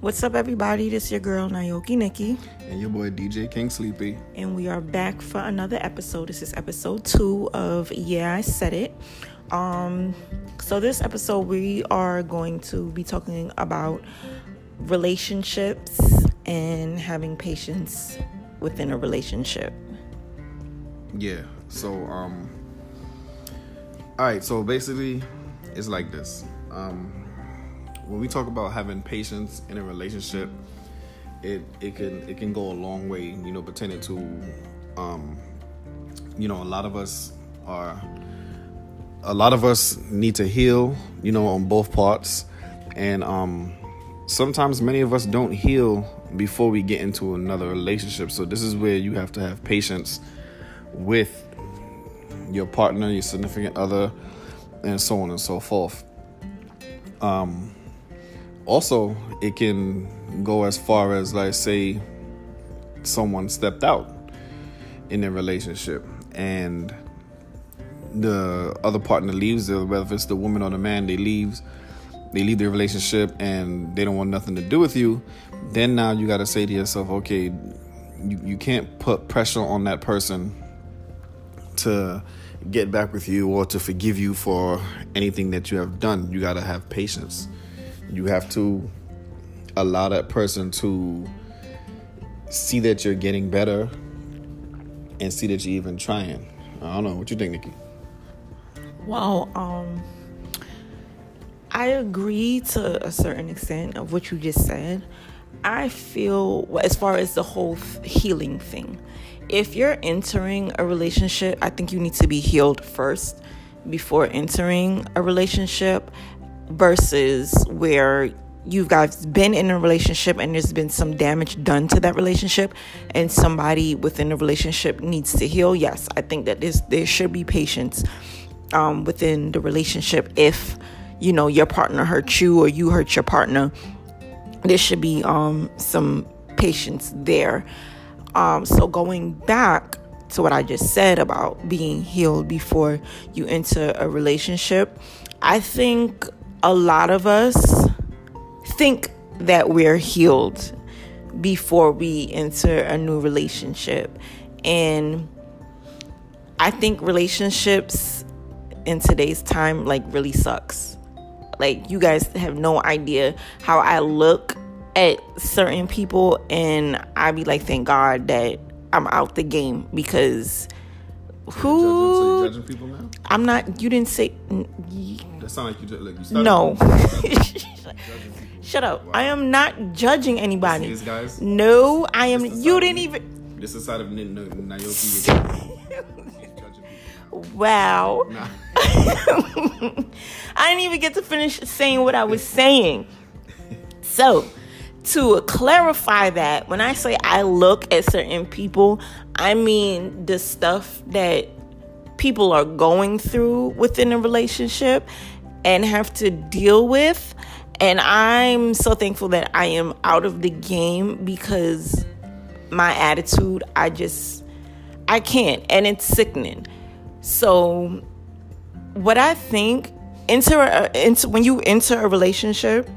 What's up, everybody? This is your girl Naoki Nikki, And your boy DJ King Sleepy. and we are back for another episode. This is episode two of Yeah, I Said It. Um, so this episode we are going to be talking about relationships and having patience within a relationship. Yeah. So um Alright, so basically it's like this. Um when we talk about having patience in a relationship, it it can it can go a long way, you know, pertaining to um you know, a lot of us are a lot of us need to heal, you know, on both parts. And um sometimes many of us don't heal before we get into another relationship. So this is where you have to have patience with your partner, your significant other, and so on and so forth. Um also it can go as far as like say someone stepped out in their relationship and the other partner leaves whether it's the woman or the man they leaves they leave their relationship and they don't want nothing to do with you then now you got to say to yourself okay you, you can't put pressure on that person to get back with you or to forgive you for anything that you have done. You got to have patience you have to allow that person to see that you're getting better and see that you're even trying. I don't know. What you think nikki? Well, um, I agree to a certain extent of what you just said. I feel, as far as the whole healing thing, if you're entering a relationship, I think you need to be healed first before entering a relationship versus where you guys been in a relationship and there's been some damage done to that relationship and somebody within the relationship needs to heal yes i think that there should be patience um, within the relationship. If you know your partner hurt you or you hurt your partner there should be um, some patience there. Um, so going back to what i just said about being healed before you enter a relationship i think a lot of us think that we're healed before we enter a new relationship and i think relationships in today's time like really sucks. Like you guys have no idea how I look at certain people and I be like thank God that I'm out the game because who judging people now I'm not you didn't say that sound like you like you started no. Shut up. I am not judging anybody. These guys No, I am you didn't even this is side of N- N- Naoki is judging wow. Nah. I didn't even get to finish saying what I was saying. So, to clarify that, when I say I look at certain people, I mean the stuff that people are going through within a relationship and have to deal with. And I'm so thankful that I am out of the game because my attitude, I just, I can't. And it's sickening. So, what I think enter into when you enter a relationship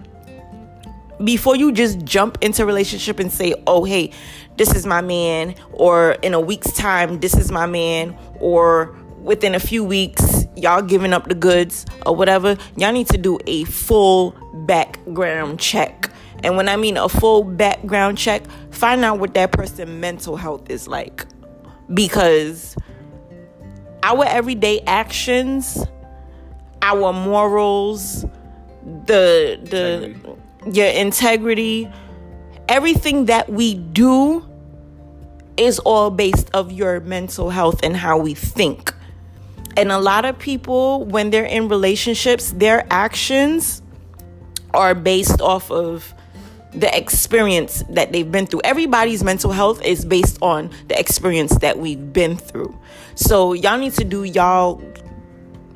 before you just jump into relationship and say, "Oh, hey, this is my man," or in a week's time, "This is my man," or within a few weeks, y'all giving up the goods or whatever, y'all need to do a full background check. And when I mean a full background check, find out what that person's mental health is like. Because our everyday actions, our morals, the the your integrity, everything that we do is all based of your mental health and how we think. And a lot of people when they're in relationships, their actions are based off of the experience that they've been through. Everybody's mental health is based on the experience that we've been through. So y'all need to do y'all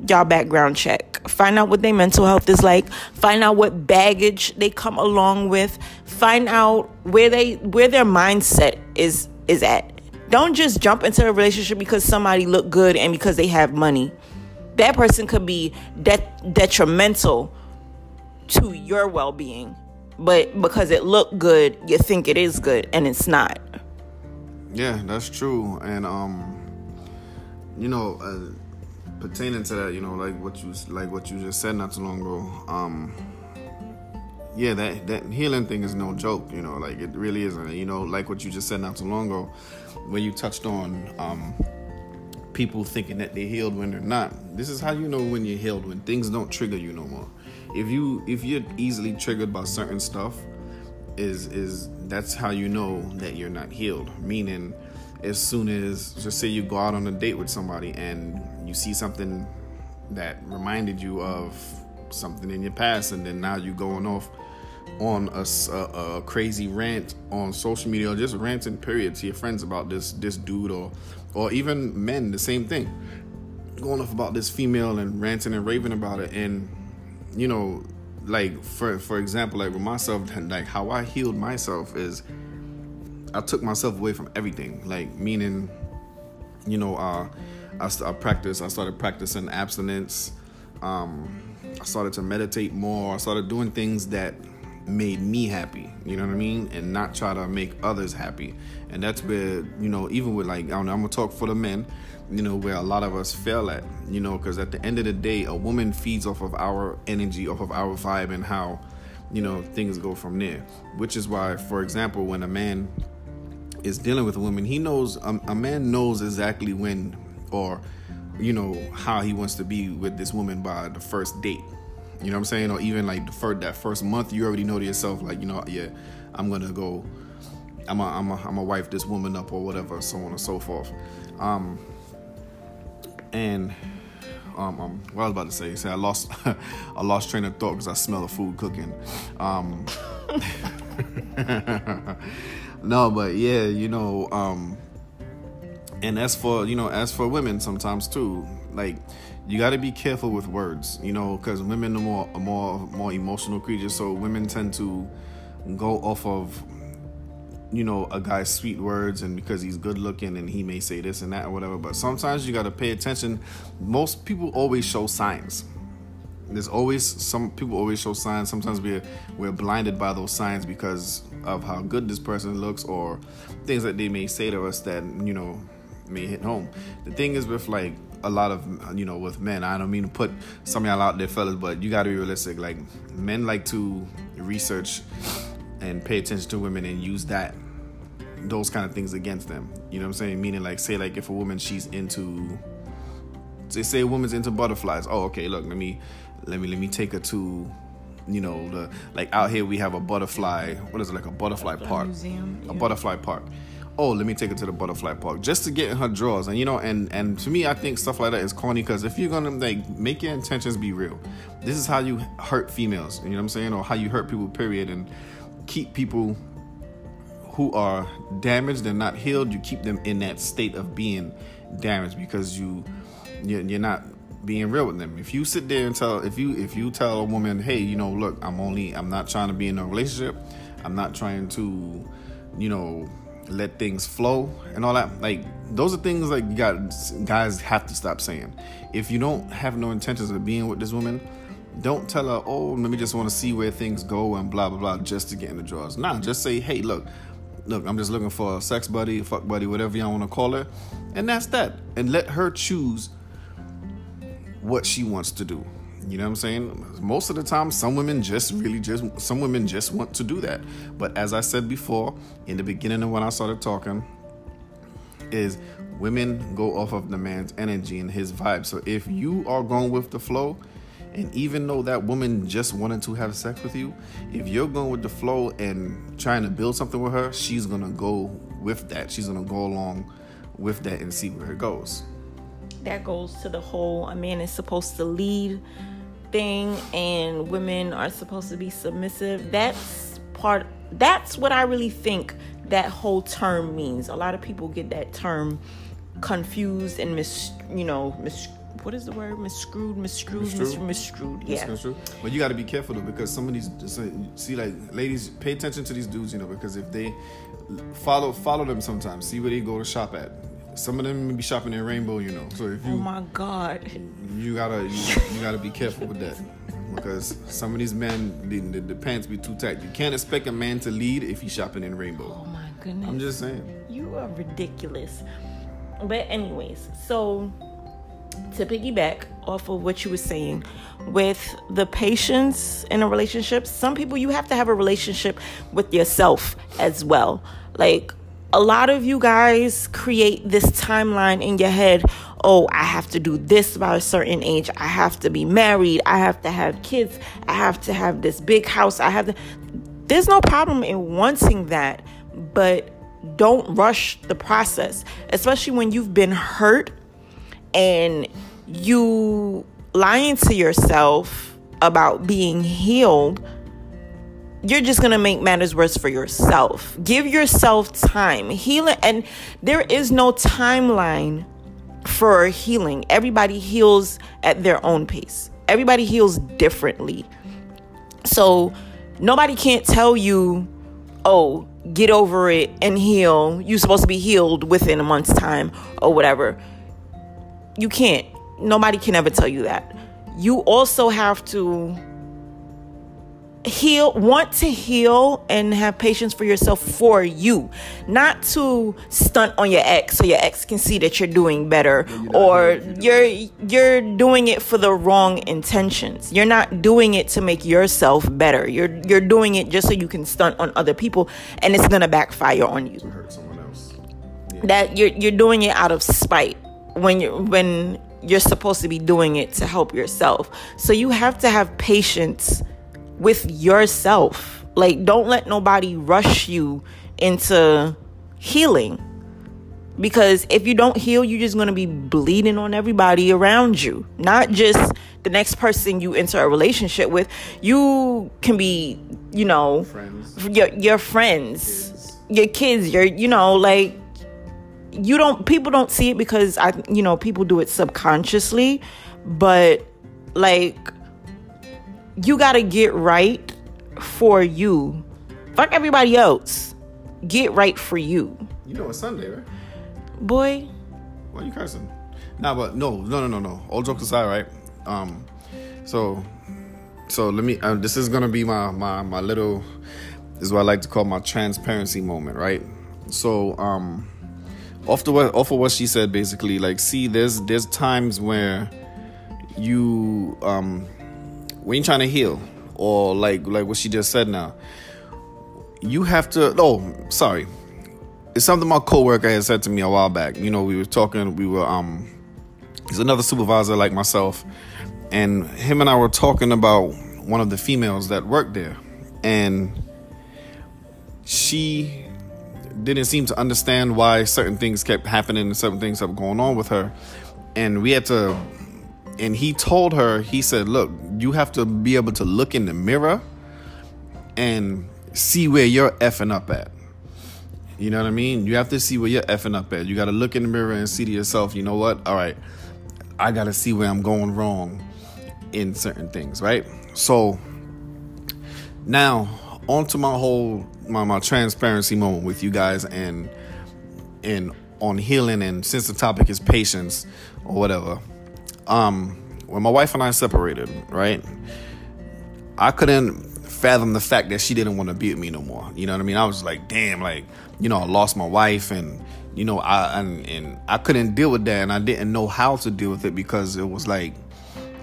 y'all background check. Find out what their mental health is like. Find out what baggage they come along with. Find out where they where their mindset is is at. Don't just jump into a relationship because somebody look good and because they have money. That person could be de- detrimental to your well-being but because it looked good, you think it is good, and it's not. Yeah, that's true. And um, you know, uh, pertaining to that, you know, like what you like what you just said not too long ago. Um, yeah, that that healing thing is no joke. You know, like it really isn't. You know, like what you just said not too long ago, when you touched on um, people thinking that they're healed when they're not. This is how you know when you're healed when things don't trigger you no more. If you if you're easily triggered by certain stuff, is is that's how you know that you're not healed. Meaning, as soon as just say you go out on a date with somebody and you see something that reminded you of something in your past, and then now you're going off on a, a, a, crazy rant on social media or just ranting period to your friends about this this dude or or even men the same thing. Going off about this female and ranting and raving about it and you know like for for example like with myself like how I healed myself is I took myself away from everything. Like meaning you know uh I, I practiced I started practicing abstinence. Um I started to meditate more. I started doing things that made me happy you know what i mean? And not try to make others happy. And that's where you know even with like i don't know i'm gonna talk for the men you know where a lot of us fail at you know because at the end of the day a woman feeds off of our energy off of our vibe and how you know things go from there. Which is why for example when a man is dealing with a woman he knows um, a man knows exactly when or you know how he wants to be with this woman by the first date you know what I'm saying? Or even like the first that first month, you already know to yourself, like, you know, yeah, I'm gonna go, I'm a, I'm a, I'm a wife this woman up or whatever, so on and so forth. Um, and um, um, what I was about to say, say I lost, I lost train of thought because I smell the food cooking. Um, no, but yeah, you know, um, and as for you know, as for women, sometimes too, like you got to be careful with words, you know, because women are more are more more emotional creatures. So women tend to go off of you know a guy's sweet words and because he's good looking and he may say this and that or whatever. But sometimes you got to pay attention. Most people always show signs. There's always some people always show signs. Sometimes we're we're blinded by those signs because of how good this person looks or things that they may say to us that you know may hit home the thing is with like a lot of you know with men. I don't mean to put some of y'all out there, fellas, but you got to be realistic. Like men like to research and pay attention to women and use that those kind of things against them. You know what I'm saying? Meaning like say like if a woman she's into say say a woman's into butterflies. Oh, okay, look, let me let me let me take her to you know the like out here we have a butterfly what is it like a butterfly, butterfly park museum, yeah. a butterfly park oh, let me take her to the butterfly park just to get in her drawers. And you know, and and to me, I think stuff like that is corny because if you're gonna like make your intentions be real, this is how you hurt females. You know what I'm saying, or how you hurt people. Period, and keep people who are damaged and not healed. You keep them in that state of being damaged because you you're not being real with them. If you sit there and tell if you if you tell a woman, hey, you know, look, I'm only I'm not trying to be in a relationship. I'm not trying to, you know, let things flow and all that. Like those are things like you got guys have to stop saying. If you don't have no intentions of being with this woman, don't tell her, oh, let me just want to see where things go and blah blah blah just to get in the drawers. Nah, just say, hey, look, look, I'm just looking for a sex buddy, fuck buddy, whatever y'all want to call her, and that's that. And let her choose what she wants to do. You know what I'm saying? Most of the time, some women just really just some women just want to do that. But as I said before, in the beginning of when I started talking, is women go off of the man's energy and his vibe. So if you are going with the flow, and even though that woman just wanted to have sex with you, if you're going with the flow and trying to build something with her, she's gonna go with that. She's gonna go along with that and see where it goes. That goes to the whole a man is supposed to lead thing and women are supposed to be submissive that's part that's what i really think that whole term means a lot of people get that term confused and mis you know mis what is the word miscrewed miscrewed miscrewed, miscrewed. yeah miscrewed. but you got to be careful though because some of these see like ladies pay attention to these dudes you know because if they follow follow them sometimes see where they go to shop at some of them be shopping in Rainbow, you know. So if you, oh my god, you gotta you, you gotta be careful with that. because some of these men, the, the, the pants be too tight. You can't expect a man to lead if he's shopping in Rainbow. Oh my goodness. I'm just saying. You are ridiculous. But anyways, so to piggyback off of what you were saying with the patience in a relationship, some people you have to have a relationship with yourself as well. Like a lot of you guys create this timeline in your head. Oh, I have to do this by a certain age. I have to be married. I have to have kids. I have to have this big house. I have to. There's no problem in wanting that, but don't rush the process, especially when you've been hurt and you lying to yourself about being healed. You're just gonna make matters worse for yourself. Give yourself time. Healing, and there is no timeline for healing. Everybody heals at their own pace. Everybody heals differently. So nobody can't tell you, oh, get over it and heal. You're supposed to be healed within a month's time or whatever. You can't. Nobody can ever tell you that. You also have to heal, want to heal and have patience for yourself for you, not to stunt on your ex so your ex can see that you're doing better or you're you're doing it for the wrong intentions. You're not doing it to make yourself better. You're you're doing it just so you can stunt on other people and it's going to backfire on you. Hurt someone else. Yeah. That you're you're doing it out of spite when you when you're supposed to be doing it to help yourself. So you have to have patience with yourself. Like, don't let nobody rush you into healing. Because if you don't heal, you're just going to be bleeding on everybody around you, not just the next person you enter a relationship with. You can be, you know, Friends. your your friends, Kids. your kids, your you know, like you don't people don't see it because I you know, people do it subconsciously, but like you got to get right for you. Fuck everybody else. Get right for you. You know it's Sunday, right? Boy, Why are you cursing? Nah, but no, no, no, no, no. All jokes aside, right? Um, so, so let me. Uh, this is gonna be my my my little. This is what I like to call my transparency moment, right? So, um, off the what off of what she said, basically, like, see, there's there's times where you um when you're trying to heal, or like like what she just said now, you have to. Oh, sorry it's something my coworker had said to me a while back. You know, we were talking, we were um he's another supervisor like myself, and him and I were talking about one of the females that worked there. And she didn't seem to understand why certain things kept happening and certain things kept going on with her. And we had to and he told her, he said, Look, you have to be able to look in the mirror and see where you're effing up at. You know what I mean? You have to see where you're effing up at. You got to look in the mirror and see to yourself, you know what? All right, I got to see where I'm going wrong in certain things, right? So now on to my whole my, my transparency moment with you guys and and on healing and since the topic is patience or whatever. Um when my wife and I separated, right? I couldn't fathom the fact that she didn't want to be with me no more. You know what I mean? I was like, damn, like, you know, I lost my wife and you know, I and, and I couldn't deal with that and I didn't know how to deal with it because it was like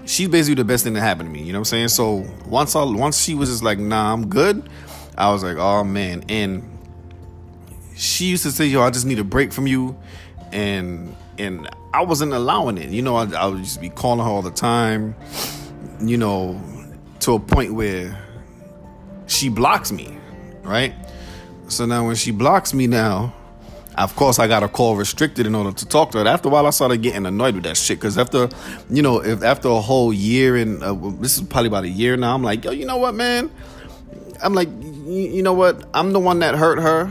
she's basically the best thing that happened to me, you know what I'm saying? So once I once she was just like, nah, I'm good, I was like, oh man. And she used to say, yo, I just need a break from you and and I wasn't allowing it. You know, I, I would just be calling her all the time, you know, to a point where she blocks me, right? So now when she blocks me now, of course I got a call restricted in order to talk to her. After a while, I started getting annoyed with that shit because after, you know, if after a whole year and uh, this is probably about a year now, I'm like, yo, you know what, man? I'm like, you know what? I'm the one that hurt her,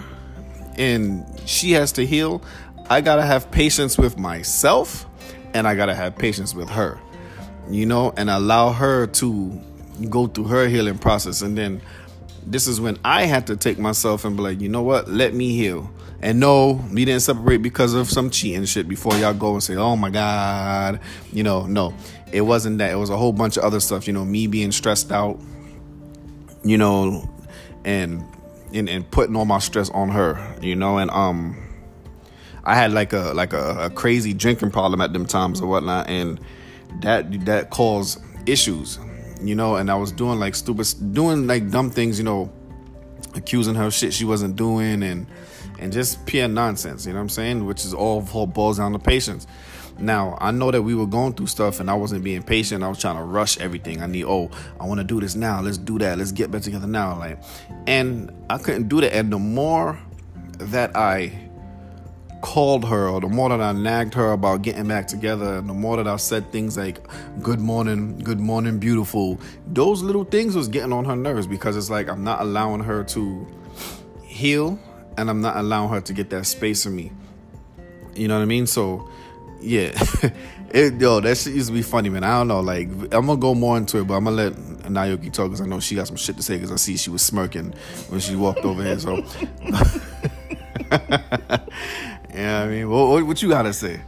and she has to heal. I gotta have patience with myself, and I gotta have patience with her, you know, and allow her to go through her healing process, and then this is when I had to take myself and be like, you know what? Let me heal. And no, we didn't separate because of some cheating shit before y'all go and say, oh my God. You know, no. It wasn't that. It was a whole bunch of other stuff. You know, me being stressed out, you know, and and, and putting all my stress on her, you know, and um I had like a like a, a crazy drinking problem at them times or whatnot, and that that caused issues, you know. And I was doing like stupid, doing like dumb things, you know, accusing her shit she wasn't doing, and and just pure nonsense, you know what I'm saying? Which is all boils down to patience. Now, I know that we were going through stuff and I wasn't being patient. I was trying to rush everything. I need, oh, I want to do this now. Let's do that. Let's get back together now. Like, and I couldn't do that. And the more that I called her or the more that I nagged her about getting back together and the more that I said things like good morning, good morning, beautiful, those little things was getting on her nerves because it's like I'm not allowing her to heal and I'm not allowing her to get that space in me. You know what I mean? So yeah. it, yo, that shit used to be funny, man. I don't know. Like, I'm gonna go more into it, but I'm gonna let Naoki talk because I know she got some shit to say because I see she was smirking when she walked over here. So, Yeah, I mean, what, what you gotta say?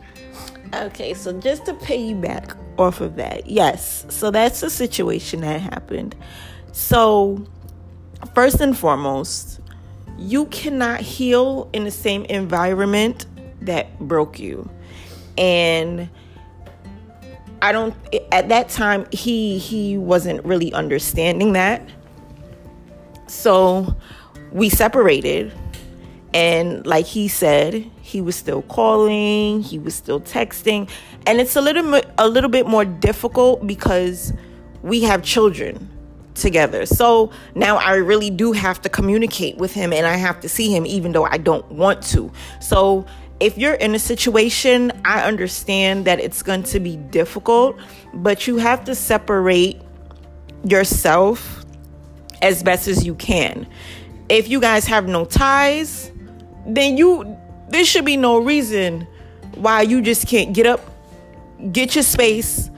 Okay, so just to piggyback off of that, yes. So that's the situation that happened. So, first and foremost, you cannot heal in the same environment that broke you. And I don't at that time he he wasn't really understanding that. So, we separated and like he said, he was still calling, he was still texting, and it's a little a little bit more difficult because we have children together. So now I really do have to communicate with him and I have to see him even though I don't want to. So if you're in a situation, I understand that it's going to be difficult, but you have to separate yourself as best as you can. If you guys have no ties, then you there should be no reason why you just can't get up, get your space,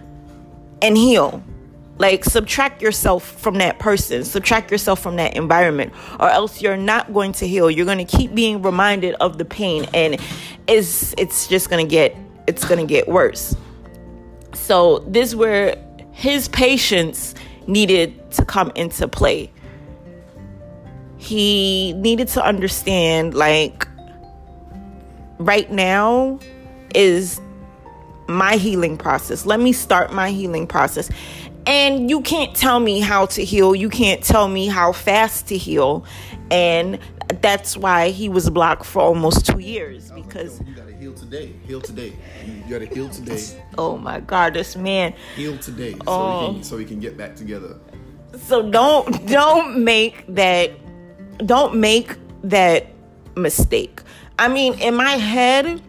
and heal. Like, subtract yourself from that person, subtract yourself from that environment, or else you're not going to heal. You're going to keep being reminded of the pain, and it's it's just going to get it's going to get worse. So this where his patience needed to come into play he needed to understand like right now is my healing process. Let me start my healing process. And you can't tell me how to heal. You can't tell me how fast to heal. And that's why he was blocked for almost two years oh, because you gotta heal today. Heal today. You gotta heal today. Oh my God, this man. Heal today, so oh. he can, oh. so he can get back together. So don't don't make that don't make that mistake. I mean, in my head,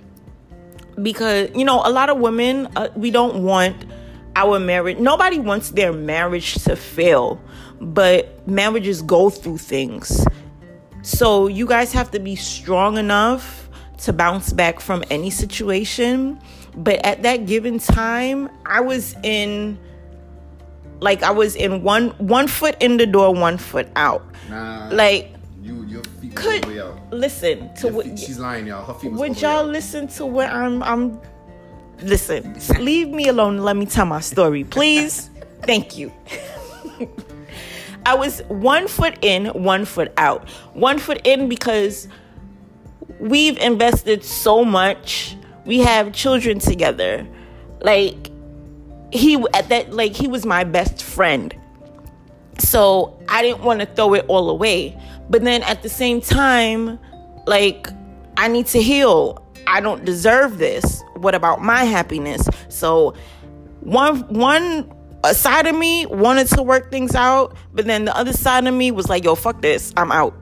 because you know, a lot of women uh, we don't want our marriage. Nobody wants their marriage to fail, but marriages go through things. So you guys have to be strong enough to bounce back from any situation. But at that given time, I was in like I was in one one foot in the door, one foot out. Nah. Like you your feet could out. listen to what she's lying, y'all. Her feet would y'all listen to what I'm I'm listen, leave me alone let me tell my story, please. Thank you. I was one foot in, one foot out. One foot in because we've invested so much. We have children together. Like he at that like he was my best friend. So I didn't want to throw it all away. But then at the same time, like, I need to heal. I don't deserve this. What about my happiness? So one one a side of me wanted to work things out, but then the other side of me was like, yo, fuck this. I'm out.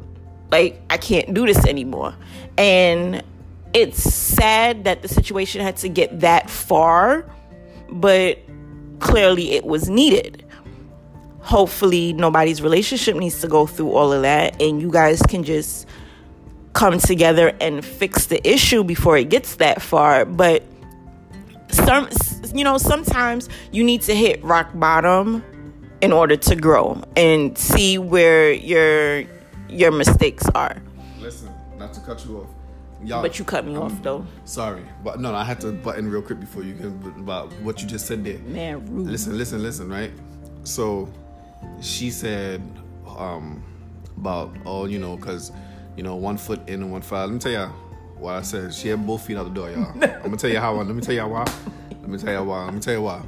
Like, I can't do this anymore. And it's sad that the situation had to get that far, but clearly it was needed hopefully nobody's relationship needs to go through all of that and you guys can just come together and fix the issue before it gets that far but some you know sometimes you need to hit rock bottom in order to grow and see where your your mistakes are. Listen, not to cut you off. Y'all, But you cut me off um, though. Sorry, but no, no, I had to button real quick before you can about what you just said there. Man, rude. Listen, listen, listen, right? So she said um about oh, you know, cause you know, one foot in and one foot out. Let me tell y'all what I said. She had both feet out the door, y'all. I'm gonna tell you how. Let me tell you why. Let me tell y'all why. Let me tell you why.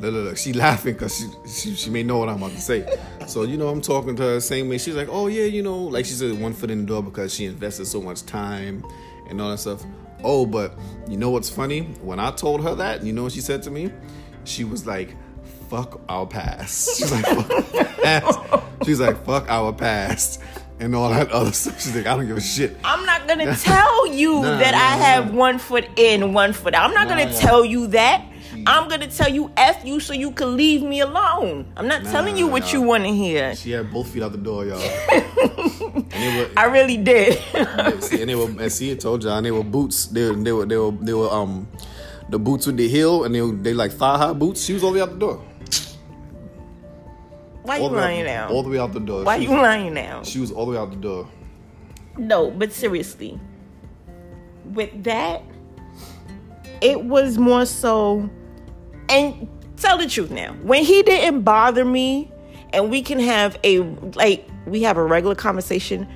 Look, look, look. She laughing because she, she she may know what I'm about to say. So you know, I'm talking to her same way. She's like, oh yeah, you know, like she said, one foot in the door because she invested so much time and all that stuff. Oh, but you know what's funny? When I told her that, you know what she said to me? She was like, "Fuck our past." She's like, "Fuck our past." She's like, "Fuck our past." And all that other stuff. She's like, I don't give a shit. I'm not gonna tell you Nah, that nah, I nah. have one foot in, one foot out. I'm not gonna tell you that. I'm gonna tell you F you so you can leave me alone. I'm not Nah, telling you what nah. you wanna hear. She had both feet out the door, y'all. and were, I really did. see, and they were, and see, I told y'all, and they were boots. They, were- they were, they were, they were, um, the boots with the heel, and they, were, they like thigh high boots. She was all the way out the door. Why All the way out- lying now? All the way out the door. Why she, you lying now? She was all the way out the door. No, but seriously, with that, it was more so. And tell the truth now, when he didn't bother me, and we can have a like we have a regular conversation,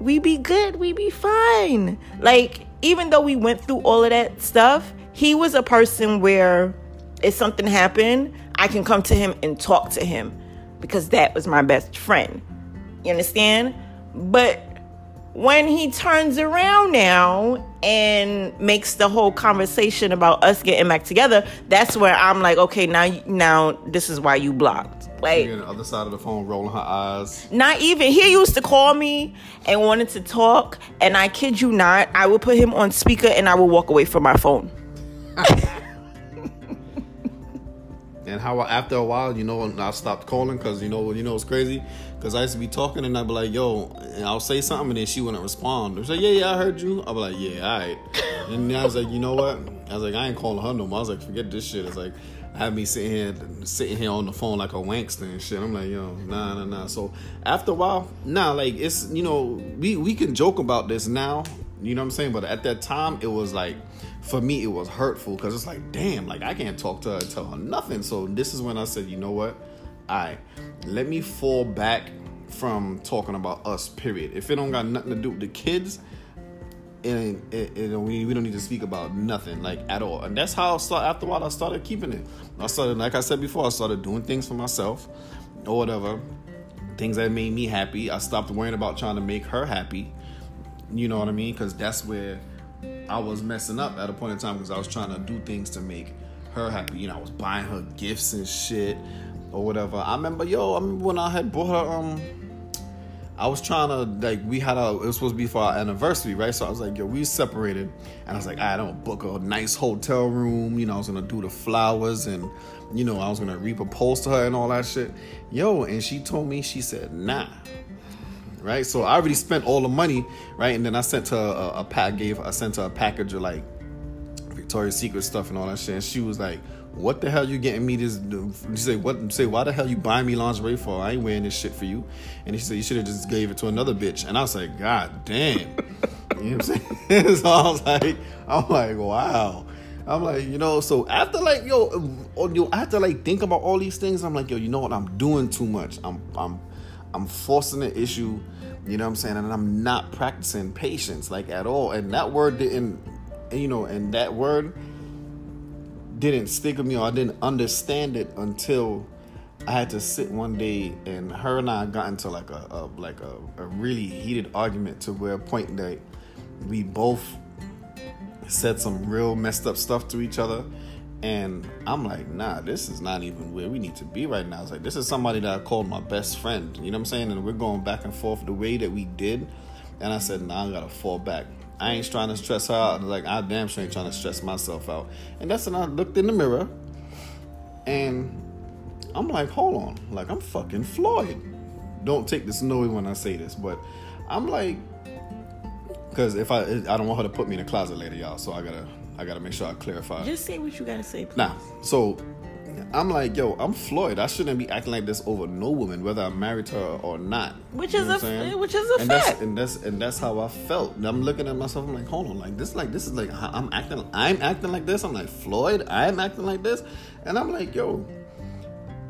we be good, we be fine. Like even though we went through all of that stuff, he was a person where if something happened, I can come to him and talk to him because that was my best friend. You understand? But when he turns around now and makes the whole conversation about us getting back together, that's where I'm like, okay, now now this is why you blocked. Like on the other side of the phone, rolling her eyes. not even he used to call me and wanted to talk, and I kid you not, I would put him on speaker and I would walk away from my phone. And how I- after a while, you know, I stopped calling because you know, you know, it's crazy. Because I used to be talking and I'd be like, "Yo," and I'll say something and then she wouldn't respond. She's like, "Yeah, yeah, I heard you." I'll be like, "Yeah, all right." And I was like, "You know what?" I was like, "I ain't calling her no more." I was like, "Forget this shit." It's like have me sitting here, sitting here on the phone like a wankster and shit. I'm like, "Yo, nah, nah, nah." So after a while, nah, like it's you know, we we can joke about this now. You know what I'm saying? But at that time, it was like, for me, it was hurtful because it's like, damn, like I can't talk to her tell her nothing. So this is when I said, you know what? I let me fall back from talking about us. Period. If it don't got nothing to do with the kids, and, and, and we, we don't need to speak about nothing like at all. And that's how I start. After a while, I started keeping it. I started, like I said before, I started doing things for myself or whatever. Things that made me happy. I stopped worrying about trying to make her happy. You know what I mean? Because that's where I was messing up at a point in time because I was trying to do things to make her happy. You know, I was buying her gifts and shit or whatever. I remember, yo, I remember when I had bought her, um, I was trying to, like, we had a, it was supposed to be for our anniversary, right? So I was like, yo, we separated. And I was like, I don't book a nice hotel room. You know, I was going to do the flowers and, you know, I was going to repropose to her and all that shit. Yo, and she told me, she said, nah right? So I already spent all the money, right? And then I sent her a, a pack, gave I sent her a package of like Victoria's Secret stuff and all that shit. And she was like, "What the hell you getting me this?" She said, "What?" Say, "Why the hell you buying me lingerie for? I ain't wearing this shit for you." And she said, "You should have just gave it to another bitch." And I was like, "God damn," you know what I'm saying? so I was like, I'm like, wow. I'm like, you know, so after like, yo, uh, yo, I have to like think about all these things. I'm like, yo, you know what? I'm doing too much. I'm, I'm, I'm forcing the issue. You know what I'm saying? And I'm not practicing patience like at all. And that word didn't, you know, and that word didn't stick with me or I didn't understand it until I had to sit one day and her and I got into like a, a like a, a really heated argument to where a point that we both said some real messed up stuff to each other. And I'm like, nah, this is not even where we need to be right now. It's like, this is somebody that I called my best friend. You know what I'm saying? And we're going back and forth the way that we did. And I said, nah, I gotta fall back. I ain't trying to stress her out. Like, I damn sure ain't trying to stress myself out. And that's when I looked in the mirror and I'm like, hold on. Like, I'm fucking Floyd. Don't take this knowing when I say this, but I'm like, because if I, I don't want her to put me in a closet later, y'all. So I gotta, I gotta make sure I clarify. Just say what you gotta say, please. Nah, so I'm like, yo, I'm Floyd. I shouldn't be acting like this over no woman, whether I'm married to her or not. Which is a which is a and fact. That's, and that's and that's how I felt. And I'm looking at myself. I'm like, hold on, like this, like this is like I'm acting. I'm acting like this. I'm like Floyd. I'm acting like this, and I'm like, yo,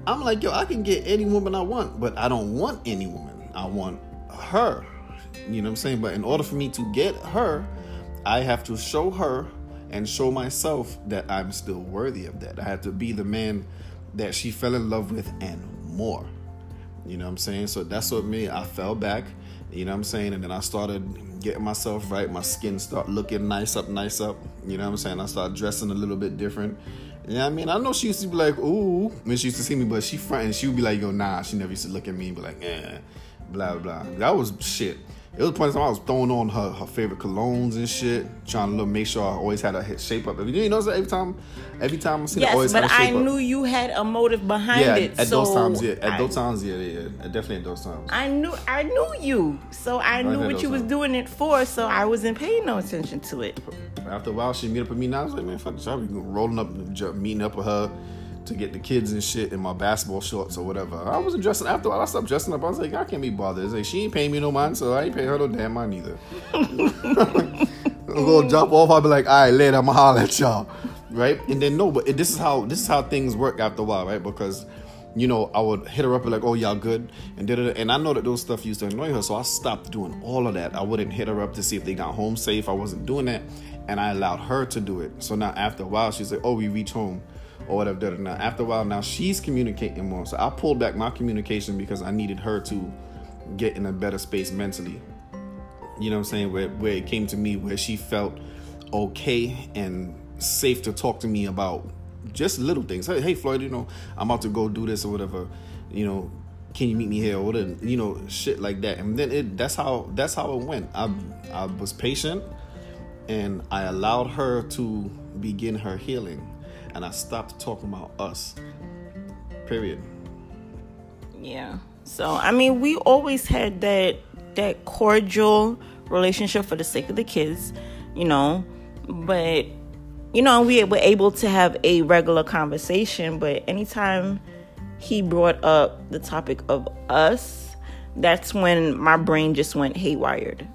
I'm like, yo, I can get any woman I want, but I don't want any woman. I want her. You know what I'm saying? But in order for me to get her, I have to show her and show myself that I'm still worthy of that. I have to be the man that she fell in love with and more. You know what I'm saying? So that's what me, I fell back, you know what I'm saying? And then I started getting myself right. My skin start looking nice up, nice up. You know what I'm saying? I started dressing a little bit different. Yeah, I mean, I know she used to be like, ooh, when she used to see me, but she front and she would be like, yo, nah, she never used to look at me and be like, eh, blah, blah. That was shit. It was point in time I was throwing on her, her favorite colognes and shit, trying to look, make sure I always had a shape up. If You didn't know, every time, every time I see yes, her, always but had a shape I up. knew you had a motive behind yeah, it. at so those times, yeah, at I, those times, yeah, yeah, yeah, definitely at those times. I knew, I knew you, so I knew what you was doing it for. So I wasn't paying no attention to it. After a while, she meet up with me. Now I was like, man, fuck this. I be rolling up, meeting up with her to get the kids and shit in my basketball shorts or whatever. I wasn't dressing. After a I stopped dressing up. I was like, I can't be bothered. Like she ain't paying me no mind, so I ain't paying her no damn mind either. I'll go drop off. I'll be like, all right, later. I'ma holler at y'all, right? And then no, but it, this is how this is how things work after a while, right? Because you know, I would hit her up and like, oh, y'all good, and did. And I know that those stuff used to annoy her, so I stopped doing all of that. I wouldn't hit her up to see if they got home safe. I wasn't doing that, and I allowed her to do it. So now after a while, she's like, oh, we reach home. Or whatever. da, da, da. After a while, now she's communicating more. So I pulled back my communication because I needed her to get in a better space mentally. You know what I'm saying? Where where it came to me where she felt okay and safe to talk to me about just little things. Hey, hey Floyd, you know, I'm about to go do this or whatever. You know, can you meet me here or whatever, you know, shit like that. And then it that's how that's how it went. I I was patient and I allowed her to begin her healing. And I stopped talking about us. Period. Yeah. So I mean, we always had that that cordial relationship for the sake of the kids, you know. But you know, we were able to have a regular conversation. But anytime he brought up the topic of us, that's when my brain just went haywired,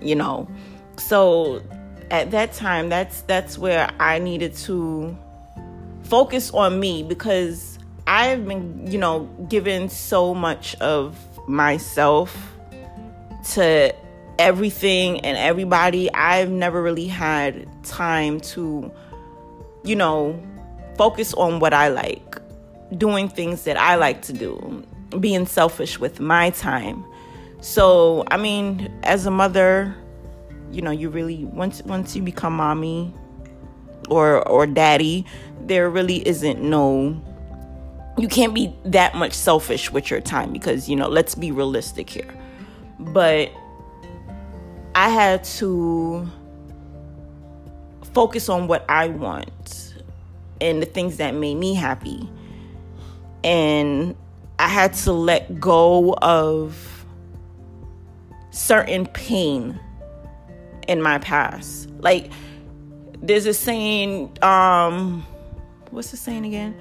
you know. So at that time, that's that's where I needed to focus on me because I've been, you know, given so much of myself to everything and everybody. I've never really had time to, you know, focus on what I like, doing things that I like to do, being selfish with my time. So, I mean, as a mother, you know, you really once once you become mommy or or daddy, there really isn't no you can't be that much selfish with your time because, you know, let's be realistic here. But I had to focus on what I want and the things that made me happy. And I had to let go of certain pain in my past. Like there's a saying, um, what's the saying again?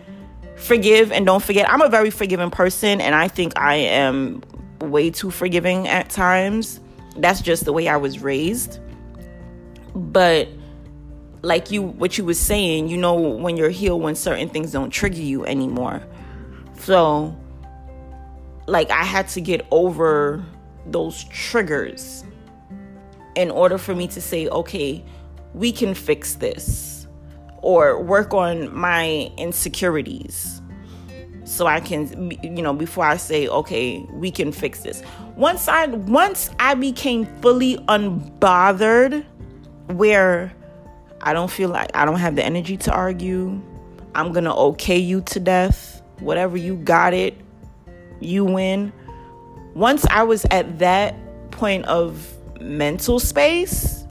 Forgive and don't forget. I'm a very forgiving person, and I think I am way too forgiving at times. That's just the way I was raised. But like you what you was saying, you know when you're healed when certain things don't trigger you anymore. So like I had to get over those triggers in order for me to say, okay, we can fix this or work on my insecurities so I can you know before I say okay we can fix this. Once I once I became fully unbothered where I don't feel like I don't have the energy to argue I'm going to okay you to death whatever you got it you win. Once I was at that point of mental space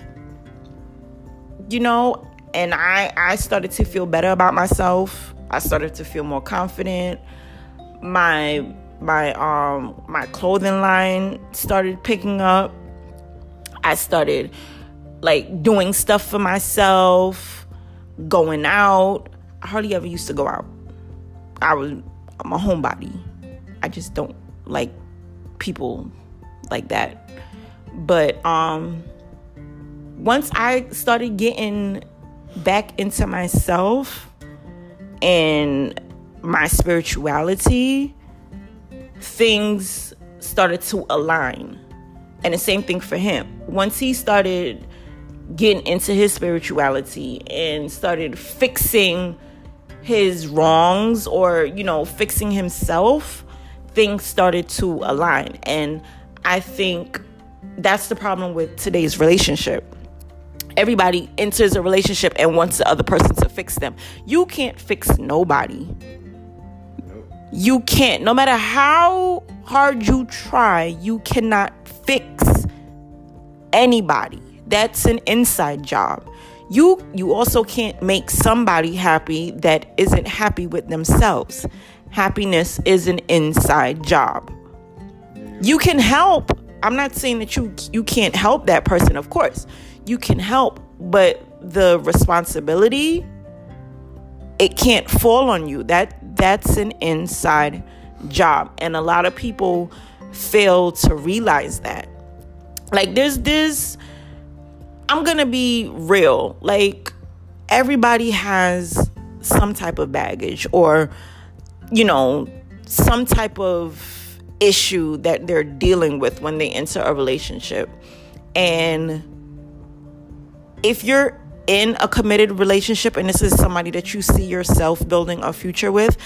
you know and I I started to feel better about myself. I started to feel more confident. My my um my clothing line started picking up. I started like doing stuff for myself, going out. I hardly ever used to go out. I was I'm a homebody. I just don't like people like that. But um once I started getting back into myself and my spirituality, things started to align. And the same thing for him. Once he started getting into his spirituality and started fixing his wrongs or, you know, fixing himself, things started to align. And I think that's the problem with today's relationship. Everybody enters a relationship and wants the other person to fix them. You can't fix nobody. You can't. No matter how hard you try, you cannot fix anybody. That's an inside job. You you also can't make somebody happy that isn't happy with themselves. Happiness is an inside job. You can help. I'm not saying that you you can't help that person, of course. You can help, but the responsibility it can't fall on you. That that's an inside job. And a lot of people fail to realize that. Like there's this I'm going to be real. Like everybody has some type of baggage or you know, some type of issue that they're dealing with when they enter a relationship. And if you're in a committed relationship and this is somebody that you see yourself building a future with,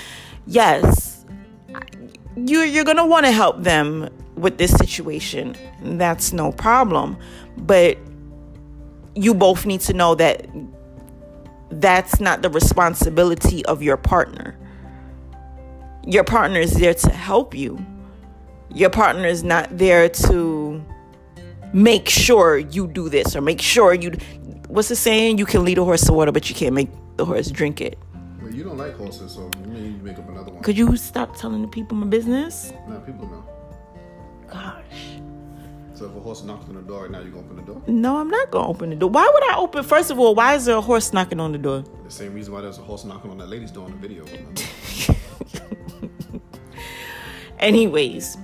yes, you you're going to want to help them with this situation. That's no problem. But you both need to know that that's not the responsibility of your partner. Your partner is there to help you. Your partner is not there to make sure you do this or make sure you what's the saying? You can lead a horse to water, but you can't make the horse drink it. Well, you don't like horses, so you may need to make up another one. Could you stop telling the people my business? Now people know. Gosh. So if a horse knocks on the door now, you gonna open the door? No, I'm not gonna open the door. Why would I open? First of all, why is there a horse knocking on the door? The same reason why there's a horse knocking on that lady's door in the video. Anyways,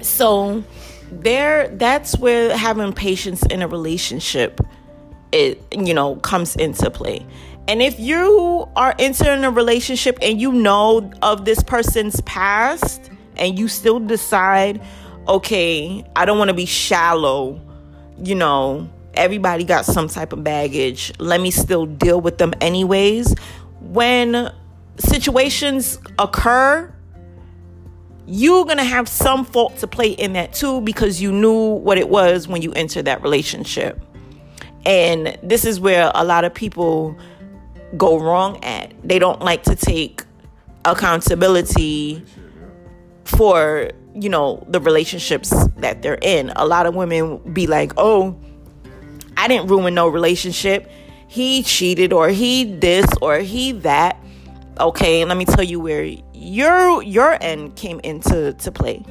so there that's where having patience in a relationship it you know comes into play. And if you are entering a relationship and you know of this person's past and you still decide, okay, I don't want to be shallow, you know, everybody got some type of baggage. Let me still deal with them anyways. When situations occur, you're to have some fault to play in that too because you knew what it was when you entered that relationship. And this is where a lot of people go wrong at. They don't like to take accountability for, you know, the relationships that they're in. A lot of women be like, "Oh, I didn't ruin no relationship. He cheated or he this or he that." Okay, let me tell you where your your end came into to play.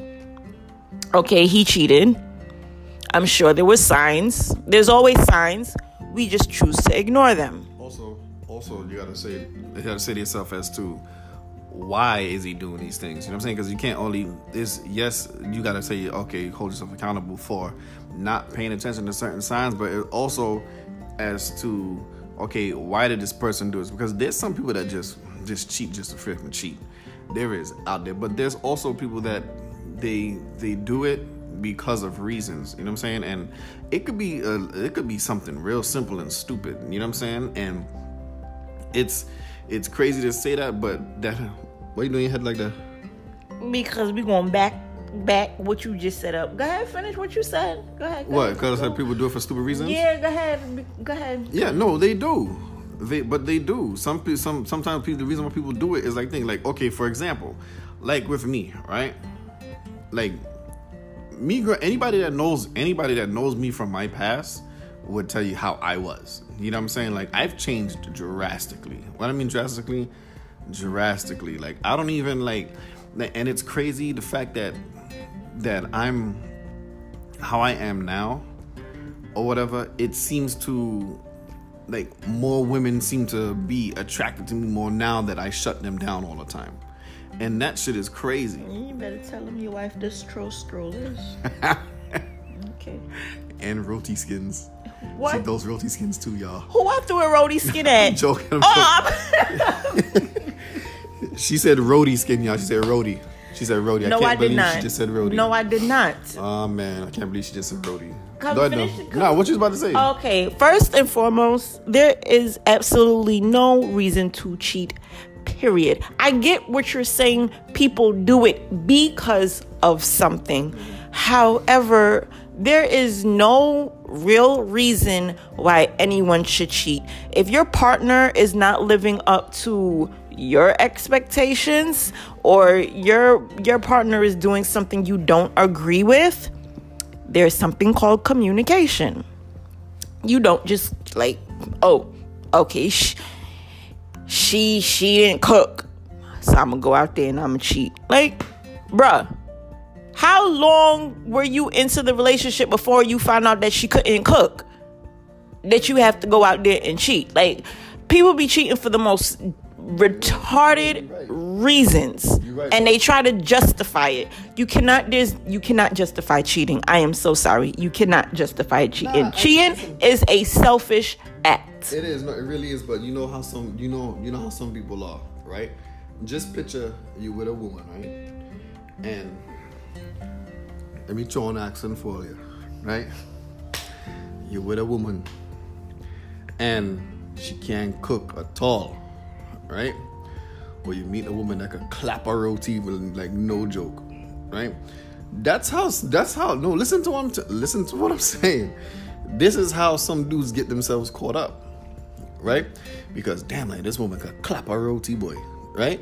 Okay, he cheated. I'm sure there were signs. There's always signs. We just choose to ignore them. Also, also you gotta say you gotta say to yourself as to why is he doing these things? You know what I'm saying? Because you can't only this. yes, you gotta say okay, hold yourself accountable for not paying attention to certain signs, but also as to okay, why did this person do this? Because there's some people that just just cheat just to freaking cheat. There is out there, but there's also people that they they do it because of reasons you know what i'm saying and it could be a, it could be something real simple and stupid you know what i'm saying and it's it's crazy to say that but that why you doing your head like that Because we going back back what you just set up. Go ahead, finish what you said. Go ahead. Go what ahead. because people do it for stupid reasons Yeah, go ahead. Go ahead. Yeah, no, they do. They but they do. Some people, some sometimes people, the reason why people do it is like think like okay, for example, like with me, right? Like me, gr- anybody that knows anybody that knows me from my past would tell you how I was. You know what I'm saying? Like I've changed drastically. What I mean drastically, drastically. Like I don't even like, and it's crazy the fact that that I'm how I am now or whatever. It seems to like more women seem to be attracted to me more now that I shut them down all the time. And that shit is crazy. You better tell him your wife does troll strollers. okay. And roti skins. What? She those roti skins too, y'all. Who I threw a roti skin at? I'm joking. I'm Oh, joking. She said roti skin, y'all. She said roti. She said roti. no, I can't I did believe not. she just said roti. No, I did not. Oh man, I can't believe she just said roti. Come Go ahead, finish though. it, come- Nah, what you was about to say? Okay, first and foremost, there is absolutely no reason to cheat, period. I get what you're saying, people do it because of something. However, there is no real reason why anyone should cheat. If your partner is not living up to your expectations or your your partner is doing something you don't agree with, there's something called communication. You don't just like, oh, okay, sh- she she didn't cook, so I'm gonna go out there and I'm gonna cheat. Like, bruh, how long were you into the relationship before you found out that she couldn't cook? That you have to go out there and cheat. Like, people be cheating for the most retarded Right. reasons right. and they try to justify it you cannot there's you cannot justify cheating i am so sorry you cannot justify cheating Nah, cheating is a selfish It is, no, it really is. But you know how some, you know, you know how some people are, right? Just picture you with a woman, right? And let me throw an accent for you, right? You're with a woman, and she can't cook at all, right? Or you meet a woman that can clap a roti with like no joke, right? That's how. That's how. No, listen to what I'm. T- listen to what I'm saying. This is how some dudes get themselves caught up right? Because damn, like this woman could clap a roti boy, right?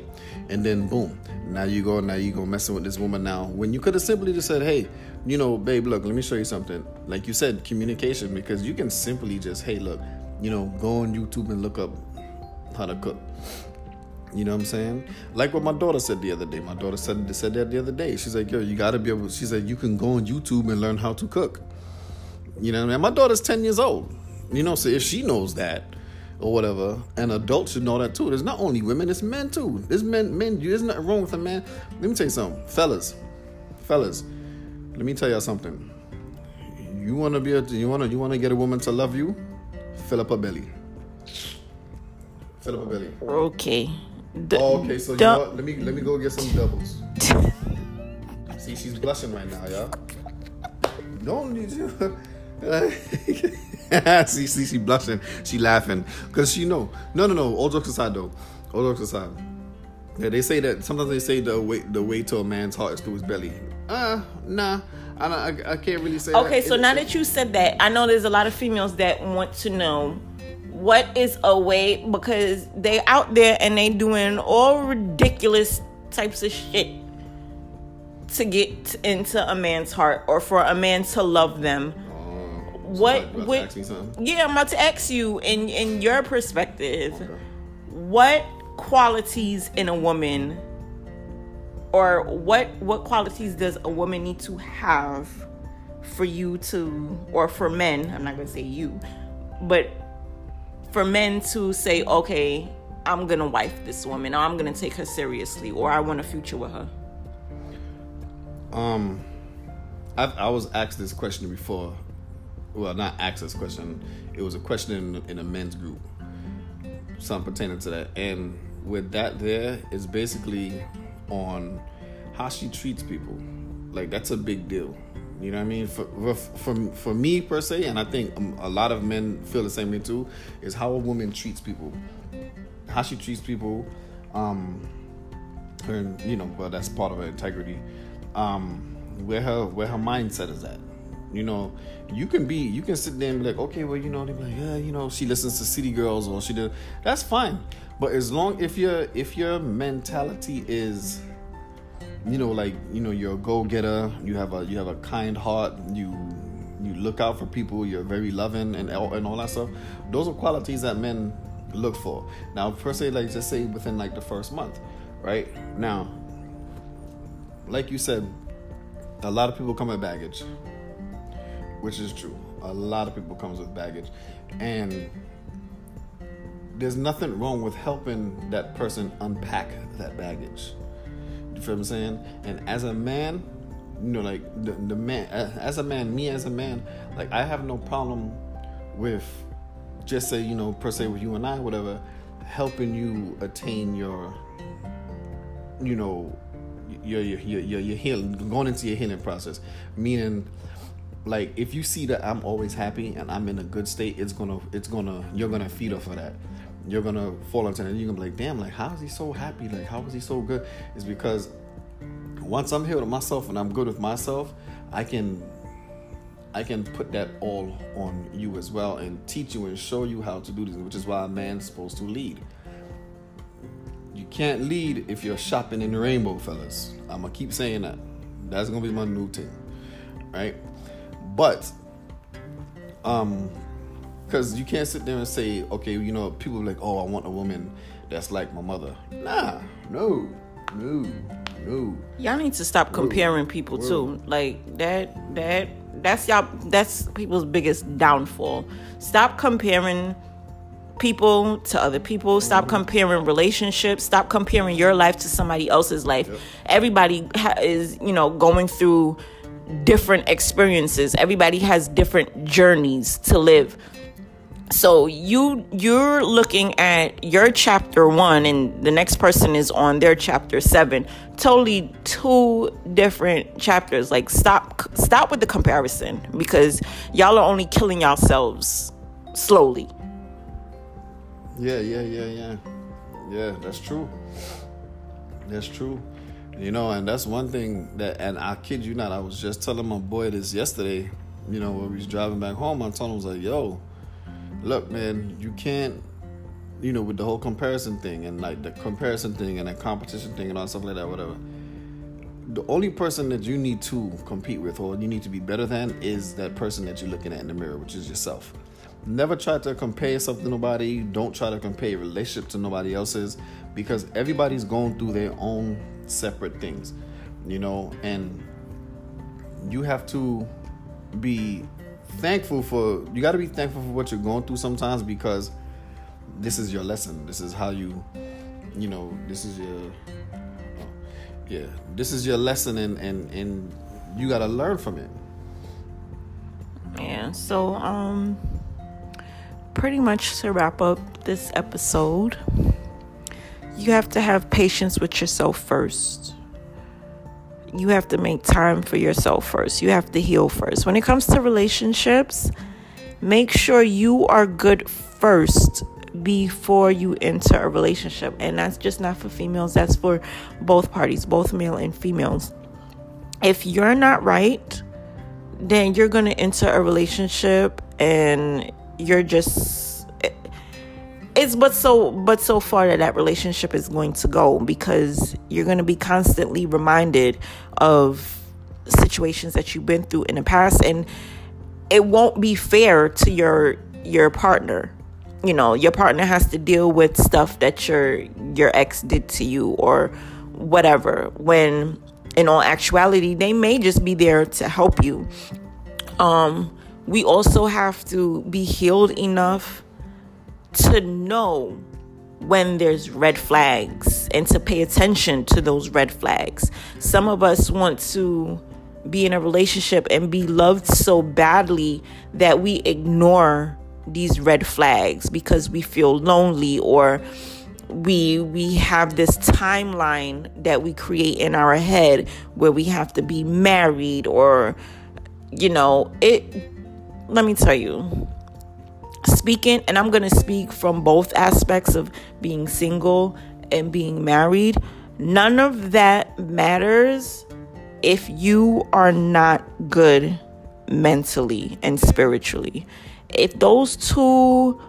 And then boom, now you go, now you go messing with this woman now. When you could have simply just said, hey, you know, babe, look, let me show you something. Like you said, communication, because you can simply just, hey, look, you know, go on YouTube and look up how to cook. You know what I'm saying? Like what my daughter said the other day. My daughter said said that the other day. She's like, yo, you gotta be able. She said you can go on YouTube and learn how to cook. You know what I mean? My daughter's 10 years old. You know, so if she knows that or whatever, an adult should know that too. There's not only women, it's men too. There's men, men, there's nothing wrong with a man. Let me tell you something. Fellas, fellas, let me tell y'all something. You wanna be a you wanna you wanna get a woman to love you? Fill up her belly. Fill up her belly. okay D- okay, so you Duh. know what? Let me let me go get some doubles. See, she's blushing right now, y'all. Don't need you. see, see, she blushing. She laughing because she know. No, no, no. All jokes aside, though. All jokes aside. Yeah, they say that sometimes they say the way the way to a man's heart is through his belly. Uh, nah. I, don't- I, I can't really say. Okay, that. so It- now that you said that, I know there's a lot of females that want to know what is a way because they out there and they doing all ridiculous types of shit to get into a man's heart or for a man to love them. What would ask me something? Yeah, I'm about to ask you in in your perspective, what qualities in a woman or what what qualities does a woman need to have for you to or for men i'm not going to say you but for men to say okay i'm going to wife this woman or i'm going to take her seriously or i want a future with her Um, I've, I was asked this question before. Well, not this question. It was a question in, in a men's group, something pertaining to that. And with that, there is basically on how she treats people. Like that's a big deal. You know what I mean? For for for, me per se, and I think um, a lot of men feel the same way too. Is how a woman treats people, how she treats people. Um, you know well that's part of her integrity um where her where her mindset is at you know you can be you can sit there and be like okay well you know they be like yeah you know she listens to city girls or she did that's fine. But as long if your if your mentality is you know like you know you're a go-getter you have a you have a kind heart you you look out for people you're very loving and and all that stuff those are qualities that men look for. Now per se like just say within like the first month right? Now like you said a lot of people come with baggage which is true a lot of people comes with baggage and there's nothing wrong with helping that person unpack that baggage. You feel what I'm saying? And as a man, you know, like the, the man, as a man, me as a man, like I have no problem with just say, you know, per se with you and I, whatever, helping you attain your, you know, your your your, your healing, going into your healing process. Meaning, like if you see that I'm always happy and I'm in a good state, it's gonna it's gonna you're gonna feed off of that. You're gonna fall into. And you're gonna be like, damn, like how is he so happy? Like how is he so good? It's because once I'm healed with myself and I'm good with myself, I can I can put that all on you as well and teach you and show you how to do this, which is why a man's supposed to lead. You can't lead if you're shopping in the rainbow, fellas. I'm gonna keep saying that. That's gonna be my new thing, right? But, um, because you can't sit there and say, okay, you know, people like, oh, I want a woman that's like my mother. Nah, no, no, no. Y'all need to stop comparing people too. Like that, that, that's y'all. That's people's biggest downfall. Stop comparing people to other people. Stop mm-hmm. comparing relationships. Stop comparing your life to somebody else's life. Yep. Everybody ha- is, you know, going through different experiences. Everybody has different journeys to live. So you you're looking at your chapter 1 and the next person is on their chapter 7. Totally two different chapters. Like stop stop with the comparison because y'all are only killing yourselves slowly. Yeah, yeah, yeah, yeah. Yeah, that's true. That's true. You know, and that's one thing that, and I kid you not, I was just telling my boy this yesterday. You know, when we was driving back home, I told him, I was like, yo, look, man, you can't, you know, with the whole comparison thing and like the comparison thing and the competition thing and all stuff like that, whatever. The only person that you need to compete with or you need to be better than is that person that you're looking at in the mirror, which is yourself. Never try to compare yourself to nobody. Don't try to compare your relationship to nobody else's because everybody's going through their own separate things, you know, and you have to be thankful for you got to be thankful for what you're going through sometimes because this is your lesson. This is how you you know, this is your yeah, this is your lesson and and and you got to learn from it. Yeah. So um pretty much to wrap up this episode, you have to have patience with yourself first. You have to make time for yourself first. You have to heal first. When it comes to relationships, make sure you are good first before you enter a relationship. And that's just not for females, that's for both parties, both male and females. If you're not right, then you're going to enter a relationship and you're just it's but so but so far that that relationship is going to go because you're going to be constantly reminded of situations that you've been through in the past and it won't be fair to your your partner. You know your partner has to deal with stuff that your your ex did to you or whatever when in all actuality they may just be there to help you. Um we also have to be healed enough to know when there's red flags and to pay attention to those red flags. Some of us want to be in a relationship and be loved so badly that we ignore these red flags because we feel lonely or we we have this timeline that we create in our head where we have to be married or you know it let me tell you, speaking, and I'm going to speak from both aspects of being single and being married, none of that matters if you are not good mentally and spiritually. If those two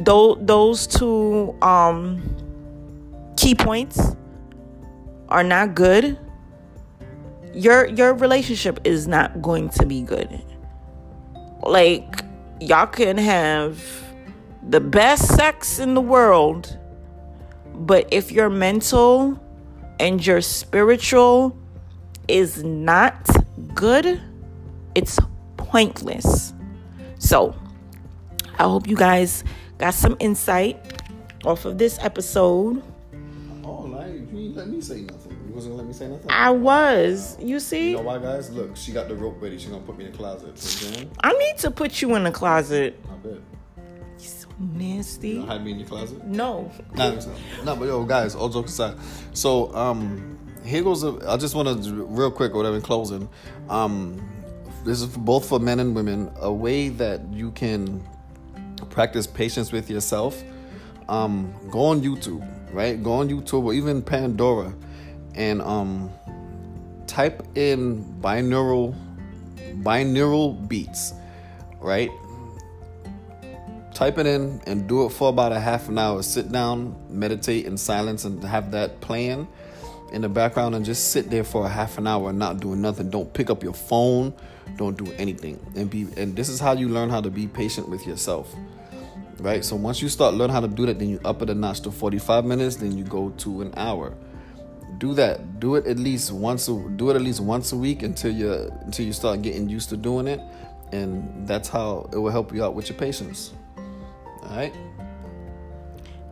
those, those two um key points are not good, your your relationship is not going to be good. Like, y'all can have the best sex in the world, but if your mental and your spiritual is not good, it's pointless. So, I hope you guys got some insight off of this episode. Oh, like you let me say nothing. You wasn't gonna let me say nothing. I was. You see? You know why, guys? Look, she got the rope ready. She gonna put me in the closet. So, I need to put you in the closet. I bet. You so nasty. You hide me in your closet. No. Nah, it's no, but yo, guys, all jokes aside. So, um, here goes. A, I just want to real quick, or whatever, in closing. Um, this is for both for men and women. A way that you can practice patience with yourself. Um, go on YouTube, right? Go on YouTube or even Pandora, and um, type in binaural binaural beats, right? type it in and do it for about a half an hour. Sit down, meditate in silence, and have that playing in the background, and just sit there for a half an hour not doing nothing. Don't pick up your phone. Don't do anything. And be and this is how you learn how to be patient with yourself. Right? So once you start learn how to do that, then you up it a notch to 45 minutes, then you go to an hour. Do that. Do it at least once a, do it at least once a week until you until you start getting used to doing it. And that's how it will help you out with your patience. All right.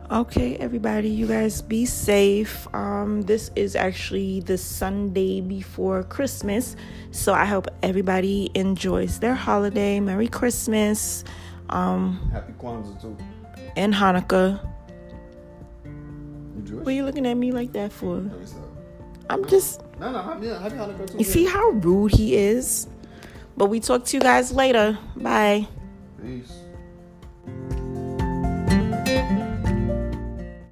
Okay, everybody, you guys be safe. Um, this is actually the Sunday before Christmas, so I hope everybody enjoys their holiday. Merry Christmas. Um, Happy Kwanzaa too. and Hanukkah. Jewish? What are you looking at me like that for? Let me stop. I'm just. No, no, Hanukkah too. You see how rude he is? But we talk to you guys later. Bye. Peace.